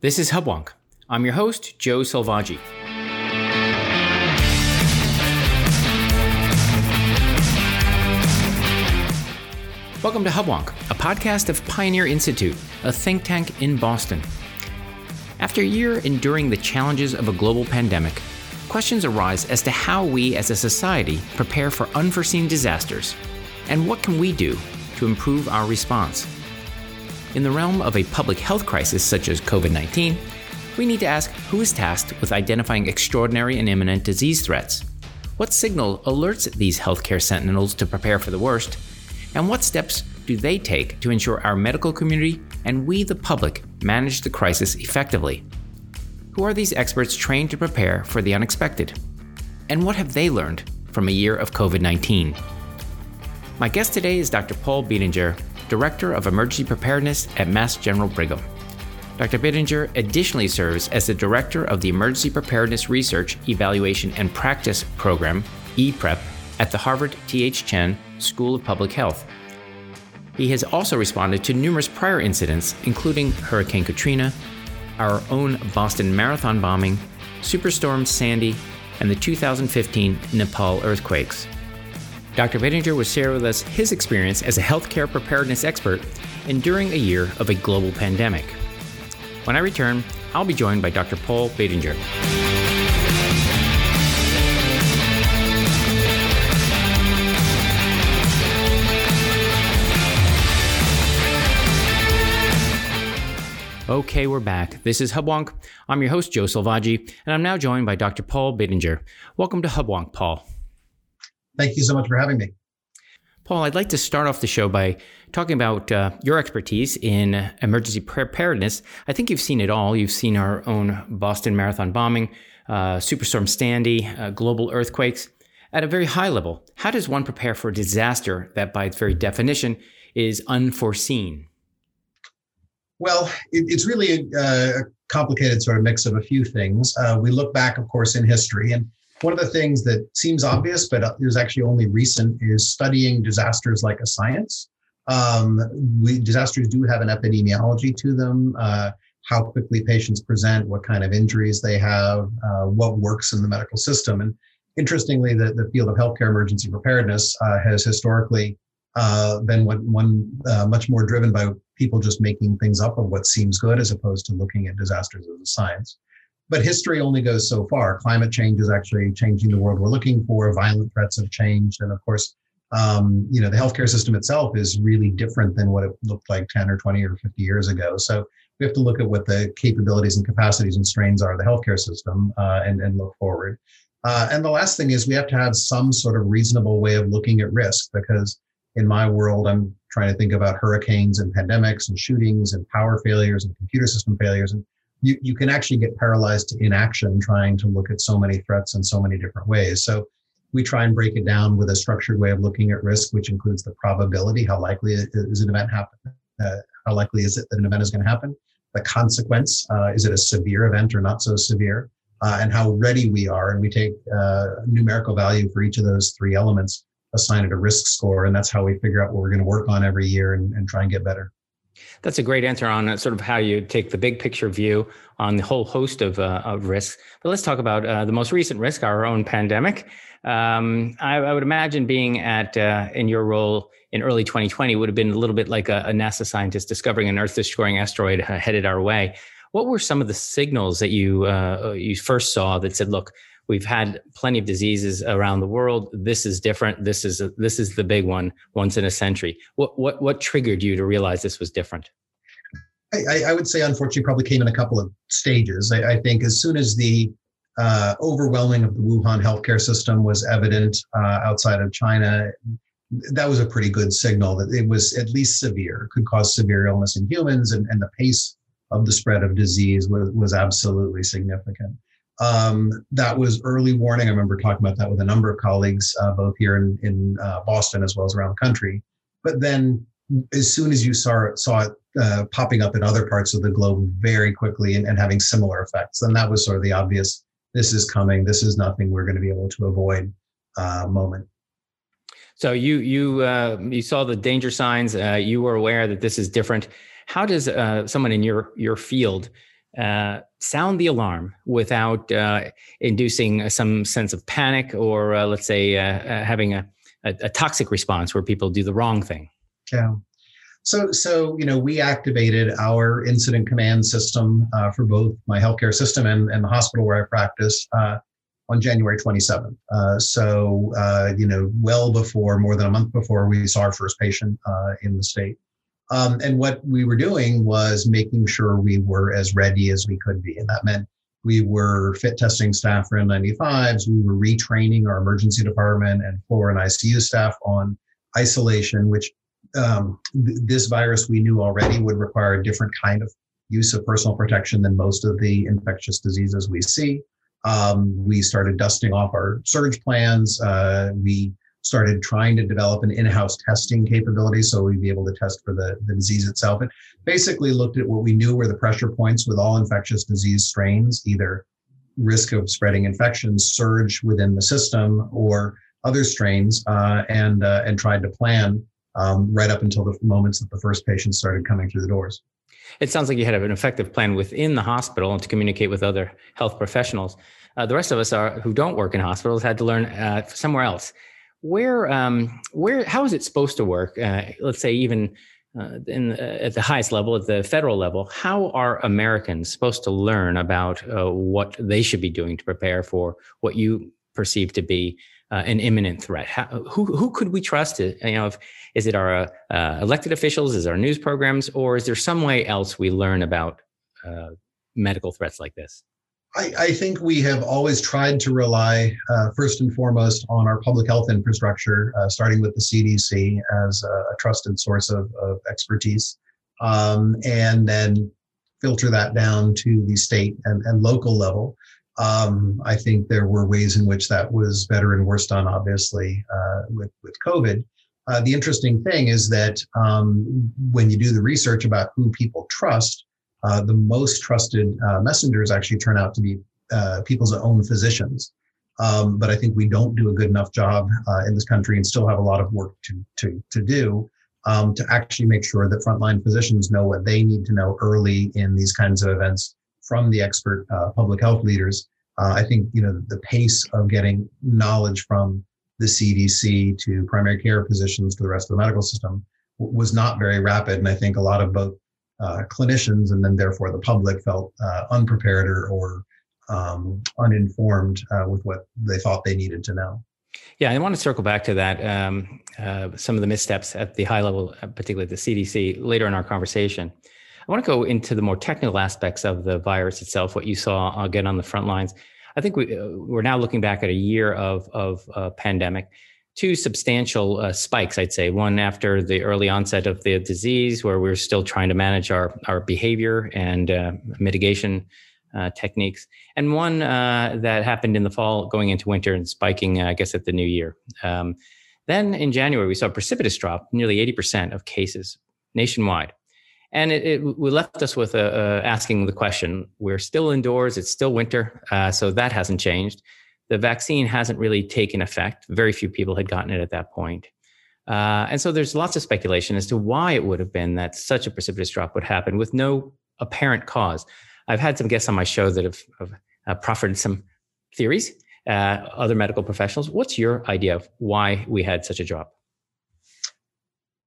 This is Hubwonk. I'm your host, Joe Selvaggi. Welcome to Hubwonk, a podcast of Pioneer Institute, a think tank in Boston. After a year enduring the challenges of a global pandemic, questions arise as to how we as a society prepare for unforeseen disasters and what can we do to improve our response. In the realm of a public health crisis such as COVID 19, we need to ask who is tasked with identifying extraordinary and imminent disease threats. What signal alerts these healthcare sentinels to prepare for the worst? And what steps do they take to ensure our medical community and we, the public, manage the crisis effectively? Who are these experts trained to prepare for the unexpected? And what have they learned from a year of COVID 19? My guest today is Dr. Paul Biddinger, Director of Emergency Preparedness at Mass General Brigham. Dr. Biddinger additionally serves as the Director of the Emergency Preparedness Research, Evaluation, and Practice Program, EPREP, at the Harvard T.H. Chan School of Public Health. He has also responded to numerous prior incidents, including Hurricane Katrina, our own Boston Marathon bombing, Superstorm Sandy, and the 2015 Nepal earthquakes. Dr. Biddinger will share with us his experience as a healthcare preparedness expert and during a year of a global pandemic. When I return, I'll be joined by Dr. Paul Biddinger. Okay, we're back. This is Hubwonk. I'm your host, Joe Selvaggi, and I'm now joined by Dr. Paul Biddinger. Welcome to Hubwonk, Paul. Thank you so much for having me. Paul, I'd like to start off the show by talking about uh, your expertise in emergency preparedness. I think you've seen it all. You've seen our own Boston Marathon bombing, uh, Superstorm Sandy, uh, global earthquakes. At a very high level, how does one prepare for a disaster that, by its very definition, is unforeseen? Well, it, it's really a, a, complicated sort of mix of a few things. Uh, we look back, of course, in history, and one of the things that seems obvious, but is actually only recent, is studying disasters like a science. Um, we, disasters do have an epidemiology to them. Uh, how quickly patients present, what kind of injuries they have, uh, what works in the medical system. And interestingly, the, the field of healthcare emergency preparedness uh, has historically uh, been one, one uh, much more driven by people just making things up of what seems good as opposed to looking at disasters as a science. But history only goes so far. Climate change is actually changing the world we're looking for. Violent threats have changed. And of course, um, you know, the healthcare system itself is really different than what it looked like 10 or 20 or 50 years ago. So we have to look at what the capabilities and capacities and strains are of the healthcare system uh, and, and look forward. Uh, and the last thing is we have to have some sort of reasonable way of looking at risk because in my world, I'm trying to think about hurricanes and pandemics and shootings and power failures and computer system failures. And you, you can actually get paralyzed to inaction trying to look at so many threats in so many different ways. So we try and break it down with a structured way of looking at risk, which includes the probability, how likely is an event happen, uh, how likely is it that an event is going to happen, the consequence, uh, is it a severe event or not so severe, uh, and how ready we are. And we take uh, numerical value for each of those three elements, assign it a risk score, and that's how we figure out what we're going to work on every year and, and try and get better. That's a great answer on uh, sort of how you take the big picture view on the whole host of, uh, of risks. But let's talk about uh, the most recent risk, our own pandemic. Um, I, I, would imagine being at uh, in your role in early 2020 would have been a little bit like a, a NASA scientist discovering an Earth-destroying asteroid uh, headed our way. What were some of the signals that you uh, you first saw that said, "Look, we've had plenty of diseases around the world. This is different. This is a, this is the big one, once in a century. What what what triggered you to realize this was different? I, I would say, unfortunately, probably came in a couple of stages. I, I think as soon as the uh, overwhelming of the Wuhan healthcare system was evident uh, outside of China, that was a pretty good signal that it was at least severe, could cause severe illness in humans, and, and the pace of the spread of disease was, was absolutely significant. Um, that was early warning. I remember talking about that with a number of colleagues, uh, both here in, in uh, Boston as well as around the country. But then, as soon as you saw saw it uh, popping up in other parts of the globe very quickly and, and, having similar effects, then that was sort of the obvious. This is coming. This is nothing we're going to be able to avoid uh, moment. So you you uh, you saw the danger signs. Uh, you were aware that this is different. How does someone in your your field uh, sound the alarm without uh, inducing some sense of panic or, uh, let's say, uh, uh, having a, a, a, toxic response where people do the wrong thing? Yeah. So, so you know, we activated our incident command system uh, for both my healthcare system and, and the hospital where I practice on January 27th. so, you know, well before, more than a month before we saw our first patient in the state. Um, and what we were doing was making sure we were as ready as we could be. And that meant we were fit testing staff for N95s. We were retraining our emergency department and floor and ICU staff on isolation, which um, th- this virus we knew already would require a different kind of use of personal protection than most of the infectious diseases we see. Um, we started dusting off our surge plans. Uh, we started trying to develop an in-house testing capability so we'd be able to test for the, the disease itself. And basically looked at what we knew were the pressure points with all infectious disease strains either risk of spreading infections surge within the system or other strains uh, and uh, and tried to plan um, right up until the moments that the first patients started coming through the doors. It sounds like you had an effective plan within the hospital and to communicate with other health professionals. Uh, the rest of us are who don't work in hospitals had to learn uh, somewhere else where um, where how is it supposed to work? Uh, let's say even uh, in, uh, at the highest level, at the federal level, how are Americans supposed to learn about uh, what they should be doing to prepare for what you perceive to be uh, an imminent threat? How, who who could we trust? You know, if, is it our uh, elected officials? Is it our news programs, or is there some way else we learn about medical threats like this? I, I, think we have always tried to rely uh, first and foremost on our public health infrastructure, uh, starting with the CDC as a, trusted source of, of expertise, um, and then filter that down to the state and, and local level. Um, I think there were ways in which that was better and worse done, obviously, uh, with, with COVID. Uh, the interesting thing is that um, when you do the research about who people trust, uh, the most trusted uh, messengers actually turn out to be uh, people's own physicians. Um, but I think we don't do a good enough job uh, in this country and still have a lot of work to, to, to do um, to actually make sure that frontline physicians know what they need to know early in these kinds of events from the expert uh, public health leaders. Uh, I think you know the pace of getting knowledge from the CDC to primary care physicians to the rest of the medical system was not very rapid, and I think a lot of both uh, clinicians and then therefore the public felt uh, unprepared or, or um, uninformed uh, with what they thought they needed to know. Yeah, I want to circle back to that. Um, uh, some of the missteps at the high level, uh, particularly the CDC, later in our conversation. I want to go into the more technical aspects of the virus itself. What you saw again on the front lines. I think we uh, we're now looking back at a year of of pandemic two substantial uh, spikes, I'd say. One after the early onset of the disease, where we are still trying to manage our, our behavior and uh, mitigation uh, techniques, and one uh, that happened in the fall going into winter and spiking, uh, I guess, at the new year. Um, then in January, we saw a precipitous drop, nearly 80% of cases nationwide. And it, it left us with asking the question we're still indoors, it's still winter, uh, so that hasn't changed the vaccine hasn't really taken effect. Very few people had gotten it at that point. Uh, and so there's lots of speculation as to why it would have been that such a precipitous drop would happen with no apparent cause. I've had some guests on my show that have, have uh, proffered some theories, uh, other medical professionals. What's your idea of why we had such a drop?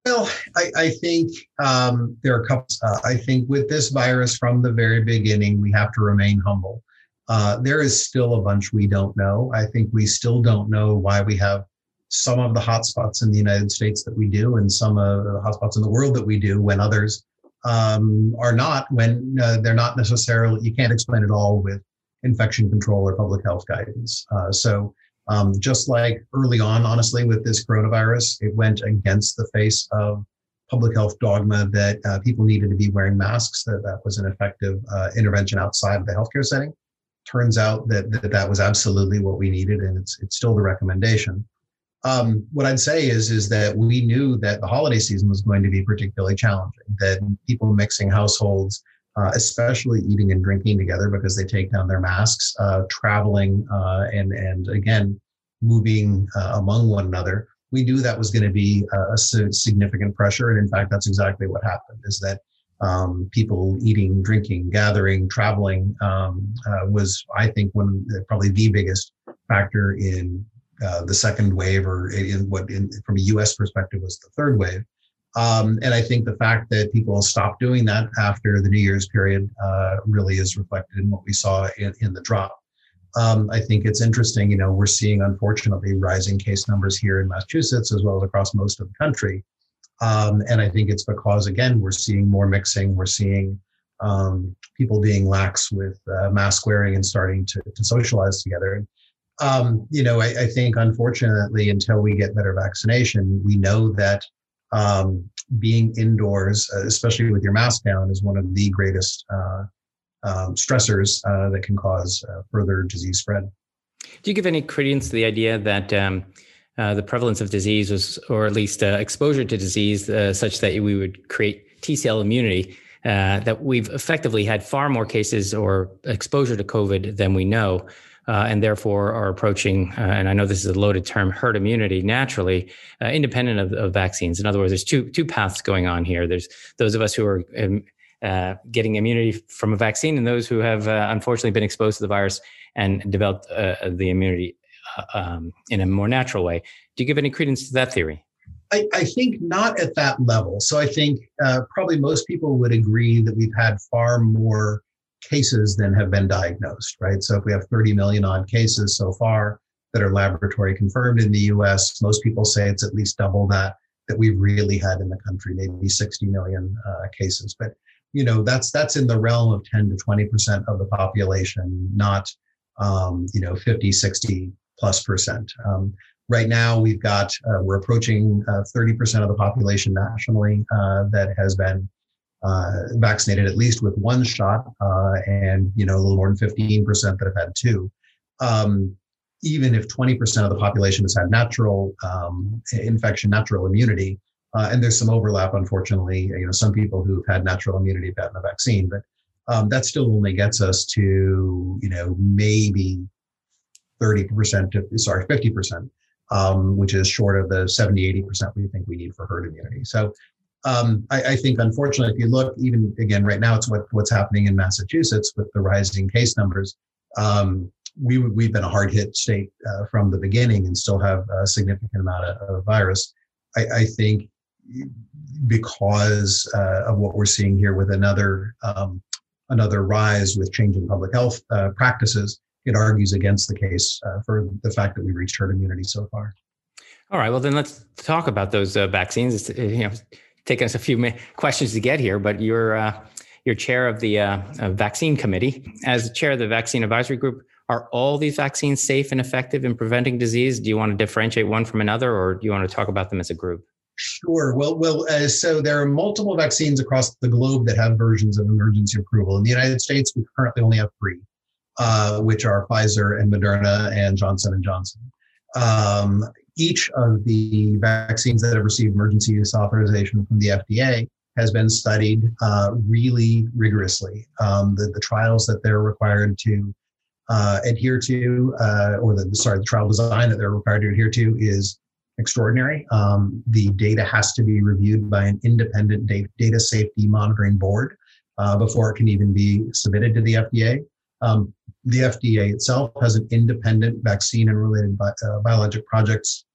Well, I, I think um, there are a couple. Uh, I think with this virus from the very beginning, we have to remain humble. Uh, there is still a bunch we don't know. I think we still don't know why we have some of the hotspots in the United States that we do, and some of the hotspots in the world that we do, when others um, are not. When uh, they're not necessarily, you can't explain it all with infection control or public health guidance. Uh, so, um, just like early on, honestly, with this coronavirus, it went against the face of public health dogma that uh, people needed to be wearing masks. That that was an effective uh, intervention outside of the healthcare setting turns out that, that that was absolutely what we needed, and it's it's still the recommendation. Um, what I'd say is is that we knew that the holiday season was going to be particularly challenging. That people mixing households, uh, especially eating and drinking together because they take down their masks, uh, traveling, uh, and and again moving uh, among one another. We knew that was going to be a significant pressure, and in fact, that's exactly what happened. Is that um, people eating, drinking, gathering, traveling um, uh, was, I think, one probably the biggest factor in uh, the second wave, or in what, in, from a U.S. perspective, was the third wave. Um, and I think the fact that people stopped doing that after the New Year's period uh, really is reflected in what we saw in, in the drop. Um, I think it's interesting. You know, we're seeing unfortunately rising case numbers here in Massachusetts as well as across most of the country. Um, and I think it's because, again, we're seeing more mixing. We're seeing um, people being lax with uh, mask wearing and starting to, to socialize together. Um, you know, I, I, think unfortunately, until we get better vaccination, we know that um, being indoors, uh, especially with your mask down, is one of the greatest uh, um, stressors uh, that can cause uh, further disease spread. Do you give any credence to the idea that um, uh, the prevalence of disease was, or at least uh, exposure to disease, uh, such that we would create T cell immunity. Uh, that we've effectively had far more cases or exposure to COVID than we know, uh, and therefore are approaching, and I know this is a loaded term, herd immunity naturally, independent of, of, vaccines. In other words, there's two two paths going on here. There's those of us who are um, getting immunity from a vaccine, and those who have unfortunately been exposed to the virus and developed the immunity uh, um, in a more natural way. Do you give any credence to that theory? I, I think not at that level. So I think uh, probably most people would agree that we've had far more cases than have been diagnosed, right? So if we have 30 million odd cases so far that are laboratory confirmed in the US, most people say it's at least double that that we've really had in the country, maybe 60 million uh, cases. But you know that's that's in the realm of 10 to 20 percent of the population, not um, you know 50, 60 plus percent. Um, right now, we've got uh, we're approaching uh, 30% of the population nationally uh, that has been uh, vaccinated at least with one shot, uh, and you know a little more than 15% that have had two. Um, even if 20% of the population has had natural um, infection, natural immunity, uh, and there's some overlap, unfortunately. You know, some people who've had natural immunity have gotten a vaccine, but um, that still only gets us to you know maybe 30% to, sorry, 50%, um, which is short of the 70, 80% we think we need for herd immunity. So um, I, I, think, unfortunately, if you look, even again, right now, it's what, what's happening in Massachusetts with the rising case numbers. Um, we, we've been a hard hit state uh, from the beginning and still have a significant amount of, of virus. I, I, think because uh, of what we're seeing here with another um, another rise with changing public health uh, practices, it argues against the case uh, for the fact that we reached herd immunity so far. All right. Well, then let's talk about those uh, vaccines. It's uh, you know taking us a few questions to get here, but you're uh, you're chair of the uh, vaccine committee. As chair of the vaccine advisory group, are all these vaccines safe and effective in preventing disease? Do you want to differentiate one from another, or do you want to talk about them as a group? Sure. Well, well. Uh, so there are multiple vaccines across the globe that have versions of emergency approval. In the United States, we currently only have three uh, which are Pfizer and Moderna and Johnson and Johnson. Um, each of the vaccines that have received emergency use authorization from the FDA has been studied uh, really rigorously. Um, the, the trials that they're required to uh, adhere to, uh, or the sorry, the trial design that they're required to adhere to is extraordinary. Um, the data has to be reviewed by an independent data safety monitoring board uh, before it can even be submitted to the FDA. Um, the FDA itself has an independent vaccine and related bi- uh, biologic projects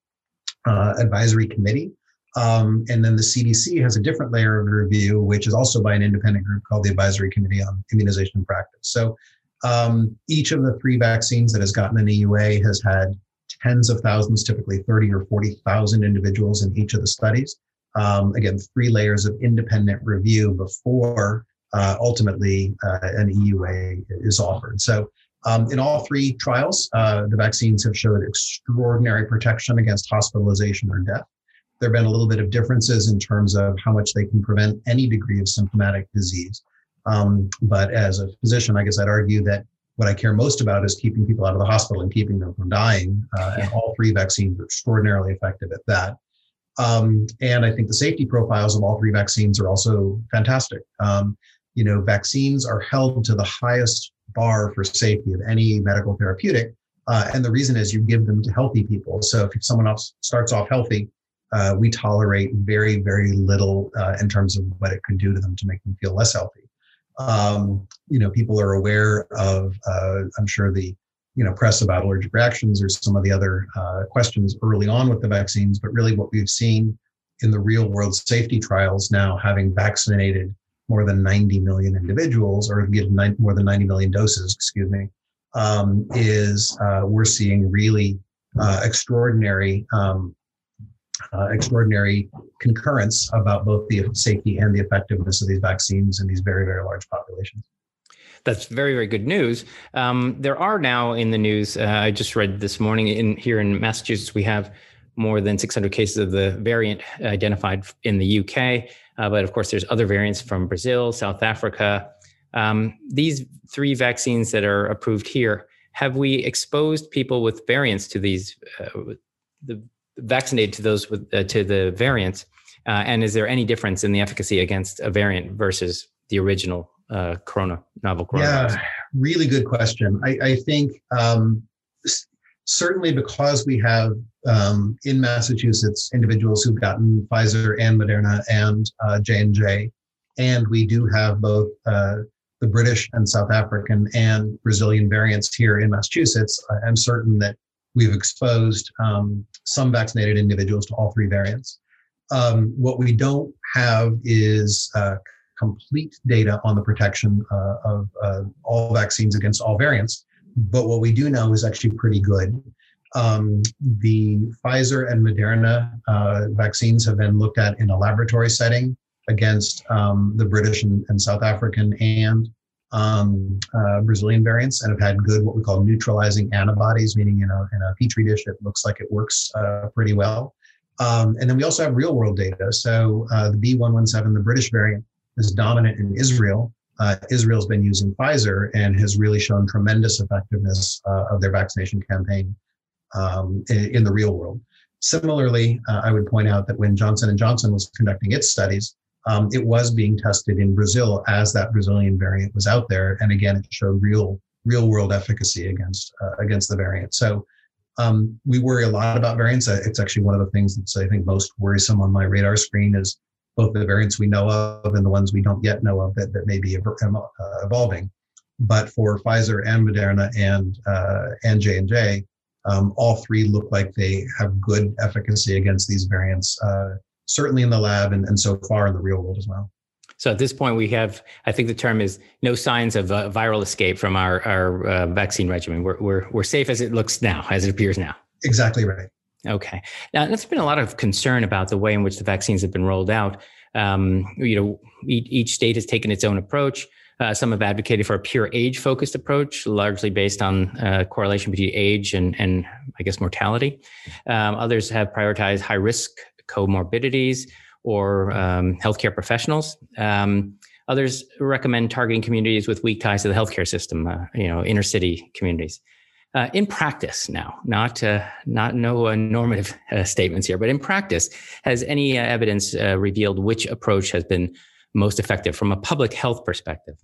uh, advisory committee. Um, and then the CDC has a different layer of review, which is also by an independent group called the Advisory Committee on Immunization Practice. So um, each of the three vaccines that has gotten an EUA has had tens of thousands, typically 30 or 40,000 individuals in each of the studies. Um, again, three layers of independent review before uh, ultimately uh, an EUA is offered. So um, in all three trials, uh, the vaccines have showed extraordinary protection against hospitalization or death. There have been a little bit of differences in terms of how much they can prevent any degree of symptomatic disease. Um, but as a physician, I guess I'd argue that what I care most about is keeping people out of the hospital and keeping them from dying. Uh, and all three vaccines are extraordinarily effective at that. Um, and I think the safety profiles of all three vaccines are also fantastic. Um, you know, vaccines are held to the highest bar for safety of any medical therapeutic. Uh, and the reason is you give them to healthy people. So if someone else starts off healthy, uh, we tolerate very, very little uh, in terms of what it could do to them to make them feel less healthy. Um, you know, people are aware of, uh, I'm sure the you know press about allergic reactions or some of the other uh, questions early on with the vaccines, but really what we've seen in the real world safety trials now, having vaccinated more than 90 million individuals or given more than 90 million doses, excuse me, um, is uh, we're seeing really uh, extraordinary um, uh, extraordinary concurrence about both the safety and the effectiveness of these vaccines in these very, very large populations. That's very, very good news. Um, there are now in the news, uh, I just read this morning in here in Massachusetts, we have more than 600 cases of the variant identified in the UK. Uh, but of course, there's other variants from Brazil, South Africa. Um, these three vaccines that are approved here, have we exposed people with variants to these, uh, the vaccinated to those with uh, to the variants? Uh, and is there any difference in the efficacy against a variant versus the original uh, corona novel coronavirus? Yeah, really good question. I, I think um, certainly because we have um, in Massachusetts individuals who've gotten Pfizer and Moderna and uh, J and J, and we do have both uh, the British and South African and Brazilian variants here in Massachusetts. I'm certain that we've exposed um, some vaccinated individuals to all three variants. Um, what we don't have is uh, complete data on the protection uh, of uh, all vaccines against all variants. But what we do know is actually pretty good. Um, the Pfizer and Moderna uh, vaccines have been looked at in a laboratory setting against um, the British and, and, South African and um, uh, Brazilian variants and have had good what we call neutralizing antibodies, meaning in a, in a petri dish, it looks like it works uh, pretty well. Um, and then we also have real world data. So uh, the B117, the British variant, is dominant in Israel. Uh, Israel's been using Pfizer and has really shown tremendous effectiveness uh, of their vaccination campaign um, in, in, the real world. Similarly, uh, I would point out that when Johnson and Johnson was conducting its studies, um, it was being tested in Brazil as that Brazilian variant was out there, and again, it showed real real world efficacy against uh, against the variant. So um, we worry a lot about variants. Uh, it's actually one of the things that's I think most worrisome on my radar screen is both the variants we know of and the ones we don't yet know of that, that may be uh, evolving. But for Pfizer and Moderna and uh, and J and J, um, all three look like they have good efficacy against these variants, uh, certainly in the lab and, and so far in the real world as well. So at this point, we have, I think the term is no signs of uh, viral escape from our, our uh, vaccine regimen. We're, we're, we're safe as it looks now, as it appears now. Exactly right. Okay. Now, there's been a lot of concern about the way in which the vaccines have been rolled out. Um, you know, each, state has taken its own approach. Uh, some have advocated for a pure age focused approach, largely based on uh, correlation between age and, and I guess, mortality. Um, others have prioritized high risk comorbidities or um, healthcare professionals. Um, others recommend targeting communities with weak ties to the healthcare system, uh, you know, inner city communities. Uh, in practice now, not uh, not no uh, normative uh, statements here, but in practice, has any uh, evidence uh, revealed which approach has been most effective from a public health perspective?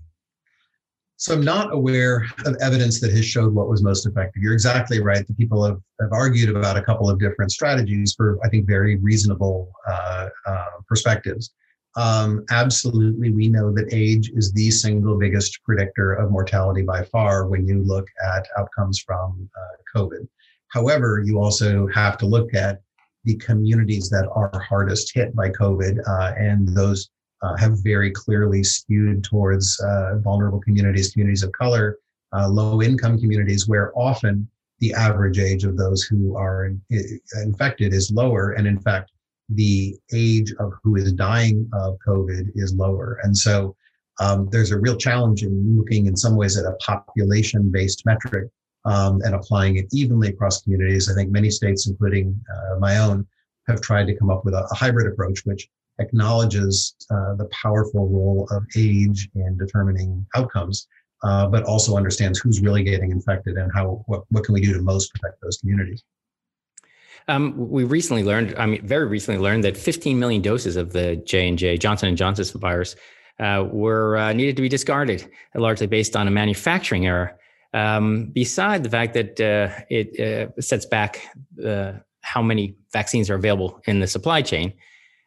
So I'm not aware of evidence that has showed what was most effective. You're exactly right. The people have, have argued about a couple of different strategies for, I think, very reasonable perspectives. Um, absolutely, we know that age is the single biggest predictor of mortality by far when you look at outcomes from uh, COVID. However, you also have to look at the communities that are hardest hit by COVID, uh, and those uh, have very clearly skewed towards uh, vulnerable communities, communities of color, uh, low income communities, where often the average age of those who are in, infected is lower. And in fact, the age of who is dying of COVID is lower. And so um, there's a real challenge in looking in some ways at a population based metric um, and applying it evenly across communities. I think many states, including uh, my own, have tried to come up with a, a hybrid approach, which acknowledges uh, the powerful role of age in determining outcomes, uh, but also understands who's really getting infected and how what, what can we do to most protect those communities. Um, we recently learned, I mean, very recently learned that 15 million doses of the J and J Johnson and Johnson virus uh, were uh, needed to be discarded, largely based on a manufacturing error. Um, beside the fact that uh, it uh, sets back uh, how many vaccines are available in the supply chain,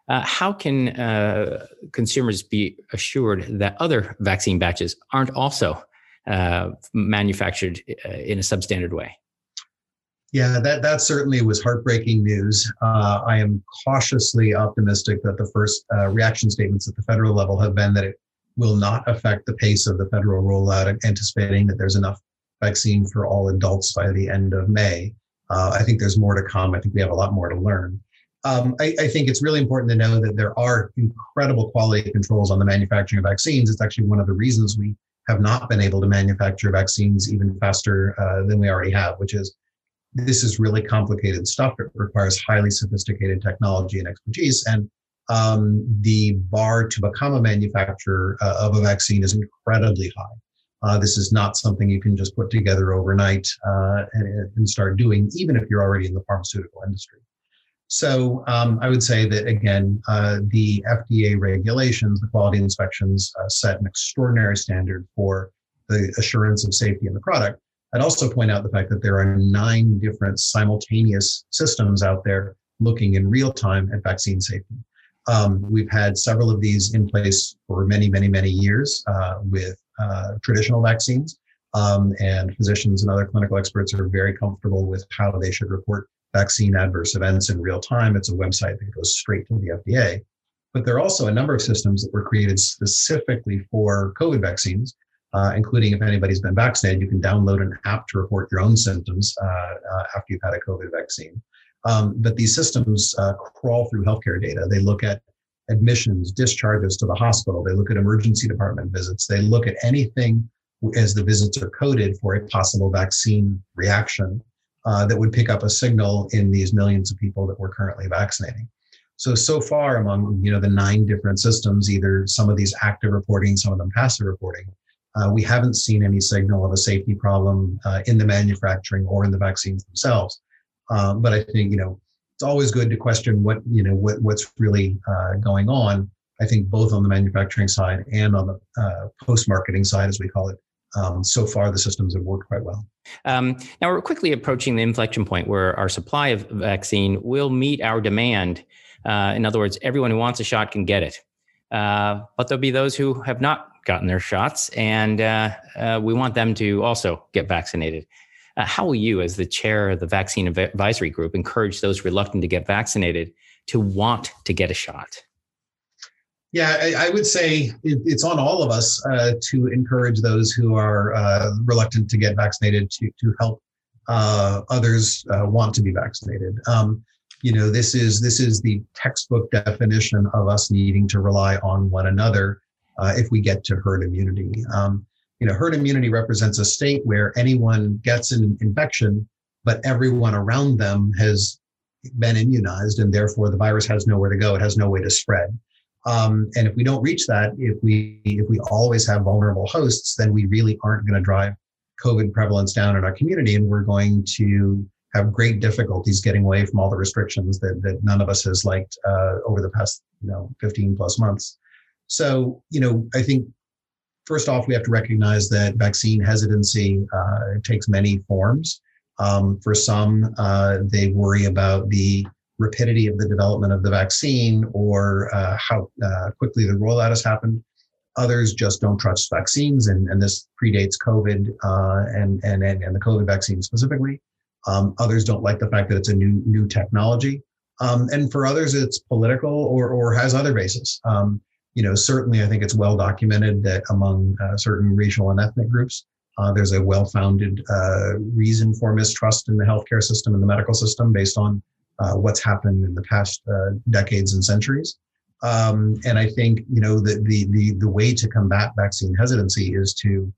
uh, how can uh, consumers be assured that other vaccine batches aren't also uh, manufactured uh, in a substandard way? Yeah, that that certainly was heartbreaking news. Uh, I am cautiously optimistic that the first uh, reaction statements at the federal level have been that it will not affect the pace of the federal rollout, anticipating that there's enough vaccine for all adults by the end of May. Uh, I think there's more to come. I think we have a lot more to learn. Um, I, I, think it's really important to know that there are incredible quality controls on the manufacturing of vaccines. It's actually one of the reasons we have not been able to manufacture vaccines even faster uh, than we already have, which is this is really complicated stuff. It requires highly sophisticated technology and expertise. And um, the bar to become a manufacturer uh, of a vaccine is incredibly high. Uh, this is not something you can just put together overnight uh, and, and, start doing, even if you're already in the pharmaceutical industry. So um, I would say that again, uh, the FDA regulations, the quality inspections uh, set an extraordinary standard for the assurance of safety in the product. I'd also point out the fact that there are nine different simultaneous systems out there looking in real time at vaccine safety. Um, we've had several of these in place for many, many, many years uh, with uh, traditional vaccines. Um, and physicians and other clinical experts are very comfortable with how they should report vaccine adverse events in real time. It's a website that goes straight to the FDA. But there are also a number of systems that were created specifically for COVID vaccines, uh, including if anybody's been vaccinated, you can download an app to report your own symptoms uh, uh, after you've had a COVID vaccine. Um, but these systems uh, crawl through healthcare data. They look at admissions, discharges to the hospital. They look at emergency department visits. They look at anything as the visits are coded for a possible vaccine reaction uh, that would pick up a signal in these millions of people that we're currently vaccinating. So so far among you know the nine different systems, either some of these active reporting, some of them passive reporting, uh, we haven't seen any signal of a safety problem uh, in the manufacturing or in the vaccines themselves. Uh, but I think you know it's always good to question what you know what, what's really uh, going on. I think both on the manufacturing side and on the uh, post marketing side, as we call it, um, so far the systems have worked quite well. Um, now we're quickly approaching the inflection point where our supply of vaccine will meet our demand. Uh, in other words, everyone who wants a shot can get it. Uh, but there'll be those who have not gotten their shots, and uh, uh we want them to also get vaccinated. Uh, how will you, as the chair of the vaccine advisory group, encourage those reluctant to get vaccinated to want to get a shot? Yeah, I, I would say it, it's on all of us uh, to encourage those who are uh, reluctant to get vaccinated to to help uh, others want to be vaccinated. Um, you know, this is this is the textbook definition of us needing to rely on one another uh, if we get to herd immunity. Um, you know, herd immunity represents a state where anyone gets an infection, but everyone around them has been immunized, and therefore the virus has nowhere to go. It has no way to spread. Um, and if we don't reach that, if we if we always have vulnerable hosts, then we really aren't going to drive COVID prevalence down in our community, and we're going to have great difficulties getting away from all the restrictions that that none of us has liked uh, over the past you know 15 plus months. So you know, I think first off, we have to recognize that vaccine hesitancy uh, takes many forms. Um, for some, uh, they worry about the rapidity of the development of the vaccine or uh, how uh, quickly the rollout has happened. Others just don't trust vaccines, and, and this predates COVID uh, and, and, and, the COVID vaccine specifically. Um, others don't like the fact that it's a new new technology. Um, and for others, it's political or, or has other bases. You know, certainly I think it's well documented that among uh, certain regional and ethnic groups, uh, there's a well-founded uh, reason for mistrust in the healthcare system and the medical system based on uh, what's happened in the past uh, decades and centuries. Um, and I think you know the, the the the way to combat vaccine hesitancy is to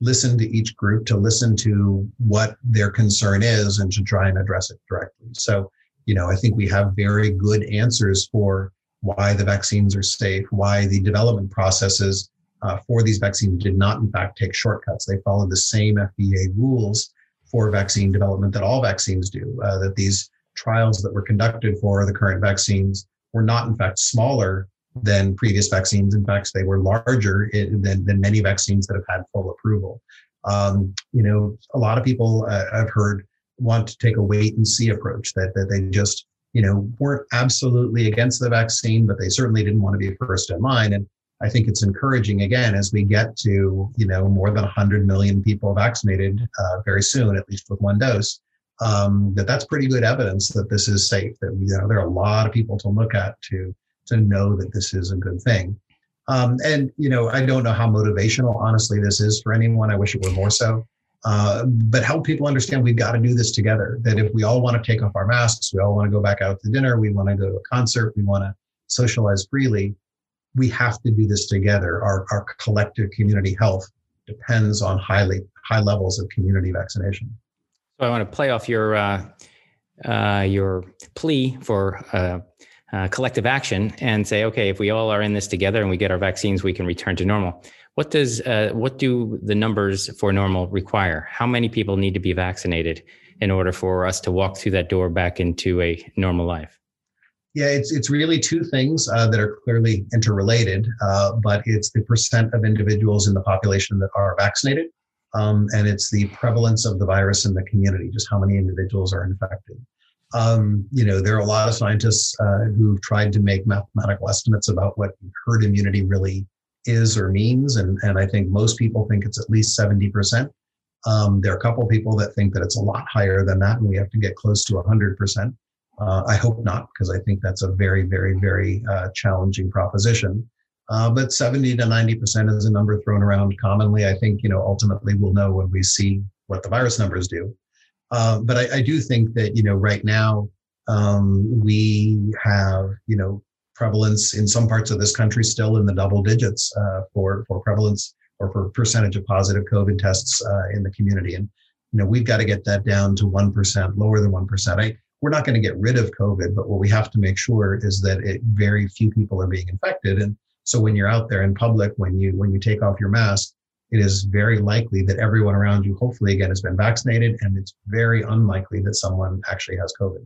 listen to each group, to listen to what their concern is, and to try and address it directly. So you know I think we have very good answers for why the vaccines are safe, why the development processes uh, for these vaccines did not, in fact, take shortcuts. They followed the same FDA rules for vaccine development that all vaccines do. Uh, that these trials that were conducted for the current vaccines were not, in fact, smaller than previous vaccines. In fact, they were larger than, than many vaccines that have had full approval. Um, you know, a lot of people uh, have heard want to take a wait and see approach that, that they just you know weren't absolutely against the vaccine but they certainly didn't want to be first in line. And i think it's encouraging again as we get to you know more than 100 million people vaccinated uh, very soon at least with one dose um, that that's pretty good evidence that this is safe that you know there are a lot of people to look at to to know that this is a good thing. Um, and you know i don't know how motivational honestly this is for anyone. I wish it were more so uh, but help people understand we've got to do this together. That if we all want to take off our masks, we all want to go back out to dinner, we want to go to a concert, we want to socialize freely, we have to do this together. Our, our collective community health depends on highly high levels of community vaccination. So I want to play off your uh, uh, your plea for uh, uh, collective action and say, okay, if we all are in this together and we get our vaccines, we can return to normal. What does uh, what do the numbers for normal require? How many people need to be vaccinated in order for us to walk through that door back into a normal life? Yeah, it's it's really two things uh, that are clearly interrelated, uh, but it's the percent of individuals in the population that are vaccinated, um, and it's the prevalence of the virus in the community, just how many individuals are infected. Um, you know, there are a lot of scientists uh, who've tried to make mathematical estimates about what herd immunity really is or means. And, and I think most people think it's at least 70%. Um, there are a couple people that think that it's a lot higher than that, and we have to get close to 100%. Uh, I hope not, because I think that's a very, very, very uh, challenging proposition. Uh, but 70 to 90% is a number thrown around commonly. I think, you know, ultimately we'll know when we see what the virus numbers do. Uh, but I, I, do think that, you know, right now um, we have, you know, prevalence in some parts of this country still in the double digits uh, for for prevalence or for percentage of positive COVID tests uh, in the community. And you know we've got to get that down to one percent, lower than one percent. We're not going to get rid of COVID, but what we have to make sure is that it, very few people are being infected. And so when you're out there in public, when you when you take off your mask, it is very likely that everyone around you, hopefully again, has been vaccinated, and it's very unlikely that someone actually has COVID.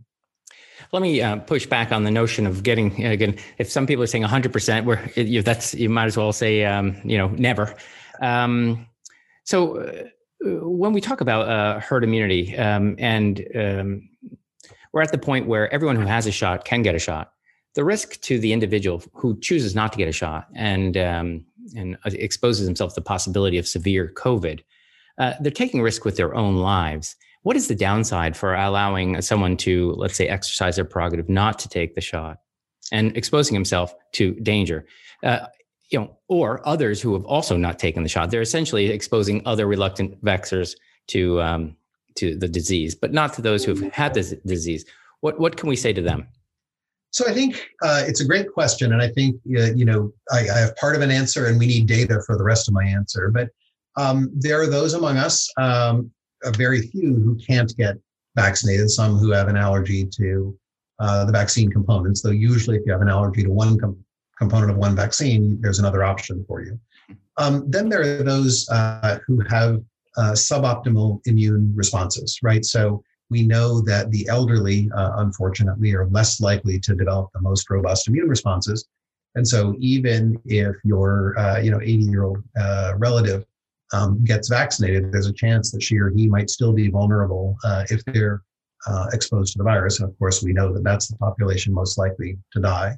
Let me uh, push back on the notion of getting again. If some people are saying 100, percent where you, that's you might as well say um, you know never. Um, so uh, when we talk about uh, herd immunity, um, and um, we're at the point where everyone who has a shot can get a shot. The risk to the individual who chooses not to get a shot and um, and uh, exposes himself to the possibility of severe COVID, uh, they're taking risk with their own lives. What is the downside for allowing someone to, let's say, exercise their prerogative not to take the shot and exposing himself to danger? Uh, you know, or others who have also not taken the shot. They're essentially exposing other reluctant vaxxers to um, to the disease, but not to those who've had this disease. What what can we say to them? So I think uh, it's a great question, and I think uh, you know I, I, have part of an answer, and we need data for the rest of my answer. But um, there are those among us um, a very few who can't get vaccinated, some who have an allergy to uh, the vaccine components, though usually if you have an allergy to one com- component of one vaccine, there's another option for you. Um, then there are those uh, who have uh, suboptimal immune responses, right? So we know that the elderly, uh, unfortunately, are less likely to develop the most robust immune responses. And so even if your, uh, you know, 80 year old uh, relative um, gets vaccinated, there's a chance that she or he might still be vulnerable uh, if they're uh, exposed to the virus. And of course, we know that that's the population most likely to die.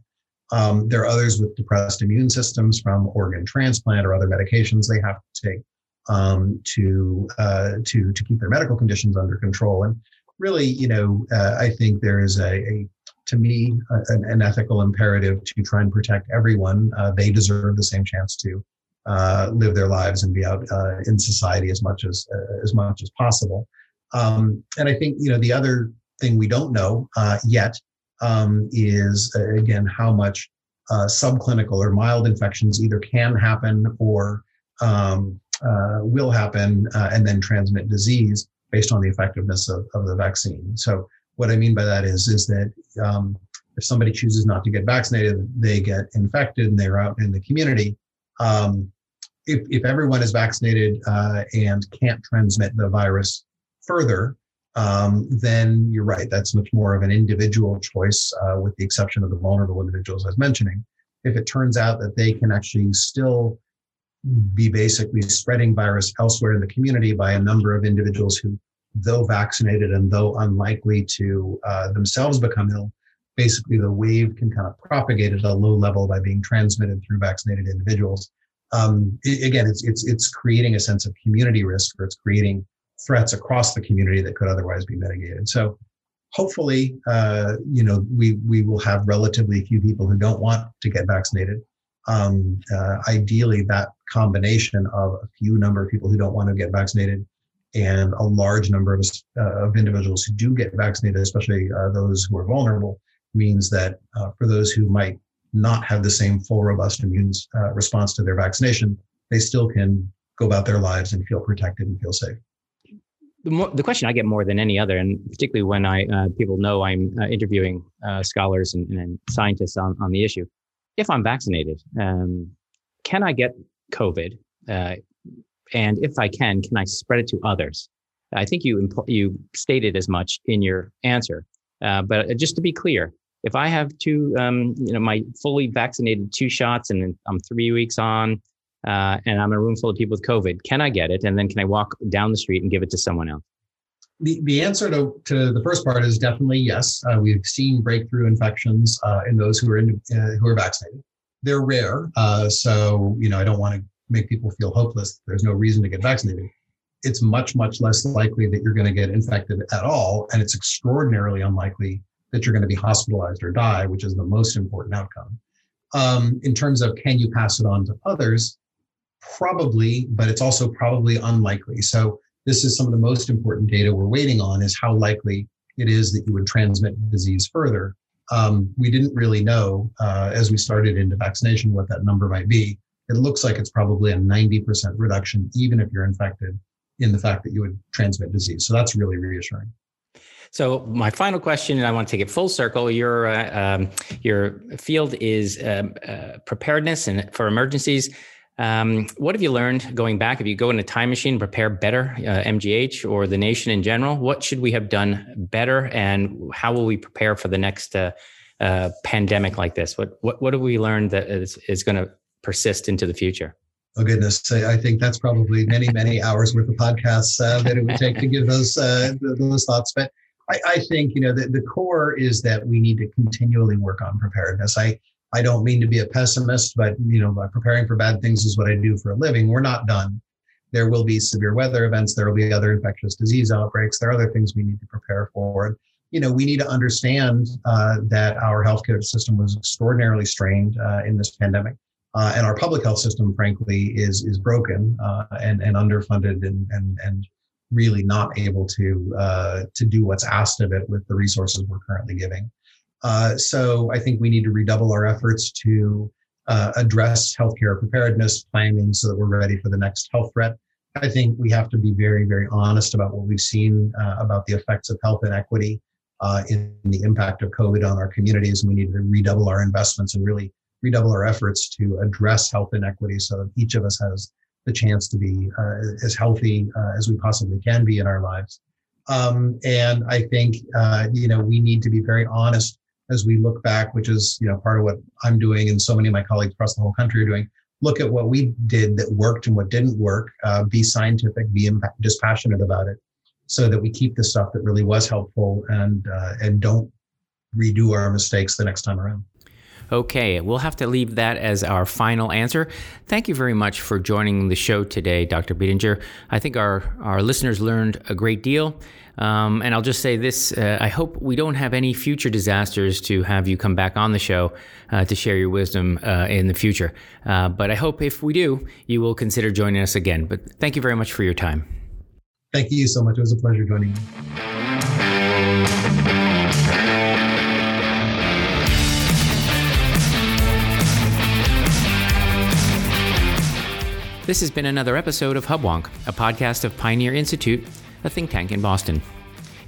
Um, there are others with depressed immune systems from organ transplant or other medications they have to take um, to uh, to to keep their medical conditions under control. And really, you know, uh, I think there is a, a to me an, an, ethical imperative to try and protect everyone. Uh, they deserve the same chance to uh, live their lives and be out uh, in society as much as uh, as much as possible. Um, and I think you know the other thing we don't know uh, yet um, is uh, again how much subclinical or mild infections either can happen or um, will happen and then transmit disease based on the effectiveness of, of the vaccine. So what I mean by that is is that um, if somebody chooses not to get vaccinated, they get infected and they're out in the community. Um, if, if everyone is vaccinated uh, and can't transmit the virus further, um, then you're right. That's much more of an individual choice, uh, with the exception of the vulnerable individuals I was mentioning. If it turns out that they can actually still be basically spreading virus elsewhere in the community by a number of individuals who though vaccinated and though unlikely to uh, themselves become ill, basically the wave can kind of propagate at a low level by being transmitted through vaccinated individuals. Um, it, again, it's it's it's creating a sense of community risk, or it's creating threats across the community that could otherwise be mitigated. So, hopefully, uh, you know, we we will have relatively few people who don't want to get vaccinated. Um, uh, ideally, that combination of a few number of people who don't want to get vaccinated and a large number of, uh, of individuals who do get vaccinated, especially uh, those who are vulnerable, means that uh, for those who might not have the same full robust immune uh, response to their vaccination, they still can go about their lives and feel protected and feel safe. The, more, the question I get more than any other, and particularly when I uh, people know I'm uh, interviewing uh, scholars and, and, scientists on, on the issue, if I'm vaccinated, um, can I get COVID? Uh, and if I can, can I spread it to others? I think you you stated as much in your answer. Uh, but just to be clear, if I have two, um, you know, my fully vaccinated two shots and I'm three weeks on, uh, and I'm in a room full of people with COVID, can I get it? And then can I walk down the street and give it to someone else? The, the answer to, to the first part is definitely yes. Uh, we've seen breakthrough infections uh, in those who are in, uh, who are vaccinated. They're rare, uh, so you know I don't want to make people feel hopeless. There's no reason to get vaccinated. It's much much less likely that you're going to get infected at all, and it's extraordinarily unlikely that you're going to be hospitalized or die, which is the most important outcome. Um, in terms of can you pass it on to others? Probably, but it's also probably unlikely. So this is some of the most important data we're waiting on is how likely it is that you would transmit disease further. Um, we didn't really know uh, as we started into vaccination what that number might be. It looks like it's probably a 90% reduction, even if you're infected, in the fact that you would transmit disease. So that's really reassuring. So my final question, and I want to take it full circle. Your uh, um, your field is um, uh, preparedness and for emergencies. Um, what have you learned going back? If you go in a time machine, prepare better, uh, MGH or the nation in general, what should we have done better, and how will we prepare for the next uh, uh, pandemic like this? What what what have we learned that is, is going to persist into the future? Oh goodness, I think that's probably many many hours worth of podcasts uh, that it would take to give those those thoughts, but. I, I think you know the, the core is that we need to continually work on preparedness. I I don't mean to be a pessimist, but you know, preparing for bad things is what I do for a living. We're not done. There will be severe weather events. There will be other infectious disease outbreaks. There are other things we need to prepare for. You know, we need to understand uh, that our healthcare system was extraordinarily strained uh, in this pandemic, uh, and our public health system, frankly, is is broken uh, and and underfunded and and and really not able to uh, to do what's asked of it with the resources we're currently giving. Uh, so I think we need to redouble our efforts to uh, address healthcare preparedness planning so that we're ready for the next health threat. I think we have to be very, very honest about what we've seen uh, about the effects of health inequity uh, in the impact of COVID on our communities. And we need to redouble our investments and really redouble our efforts to address health inequity so that each of us has the chance to be uh, as healthy uh, as we possibly can be in our lives. Um, and I think uh, you know we need to be very honest as we look back, which is you know part of what I'm doing and so many of my colleagues across the whole country are doing. Look at what we did that worked and what didn't work. Uh, be scientific, be dispassionate about it, so that we keep the stuff that really was helpful and uh, and don't redo our mistakes the next time around. Okay, we'll have to leave that as our final answer. Thank you very much for joining the show today, Dr. Biddinger. I think our, our listeners learned a great deal. Um, and I'll just say this uh, I hope we don't have any future disasters to have you come back on the show uh, to share your wisdom uh, in the future. Uh, but I hope if we do, you will consider joining us again. But thank you very much for your time. Thank you so much. It was a pleasure joining you. This has been another episode of Hubwonk, a podcast of Pioneer Institute, a think tank in Boston.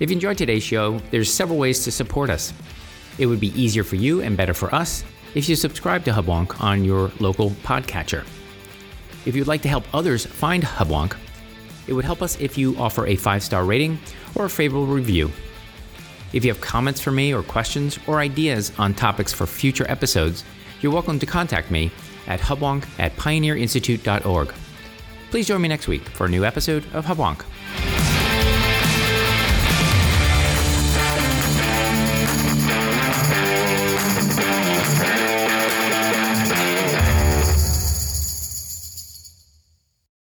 If you enjoyed today's show, there's several ways to support us. It would be easier for you and better for us if you subscribe to Hubwonk on your local podcatcher. If you'd like to help others find Hubwonk, it would help us if you offer a five star rating or a favorable review. If you have comments for me or questions or ideas on topics for future episodes, you're welcome to contact me at hubwonk at pioneerinstitute.org. Please join me next week for a new episode of Hubwonk.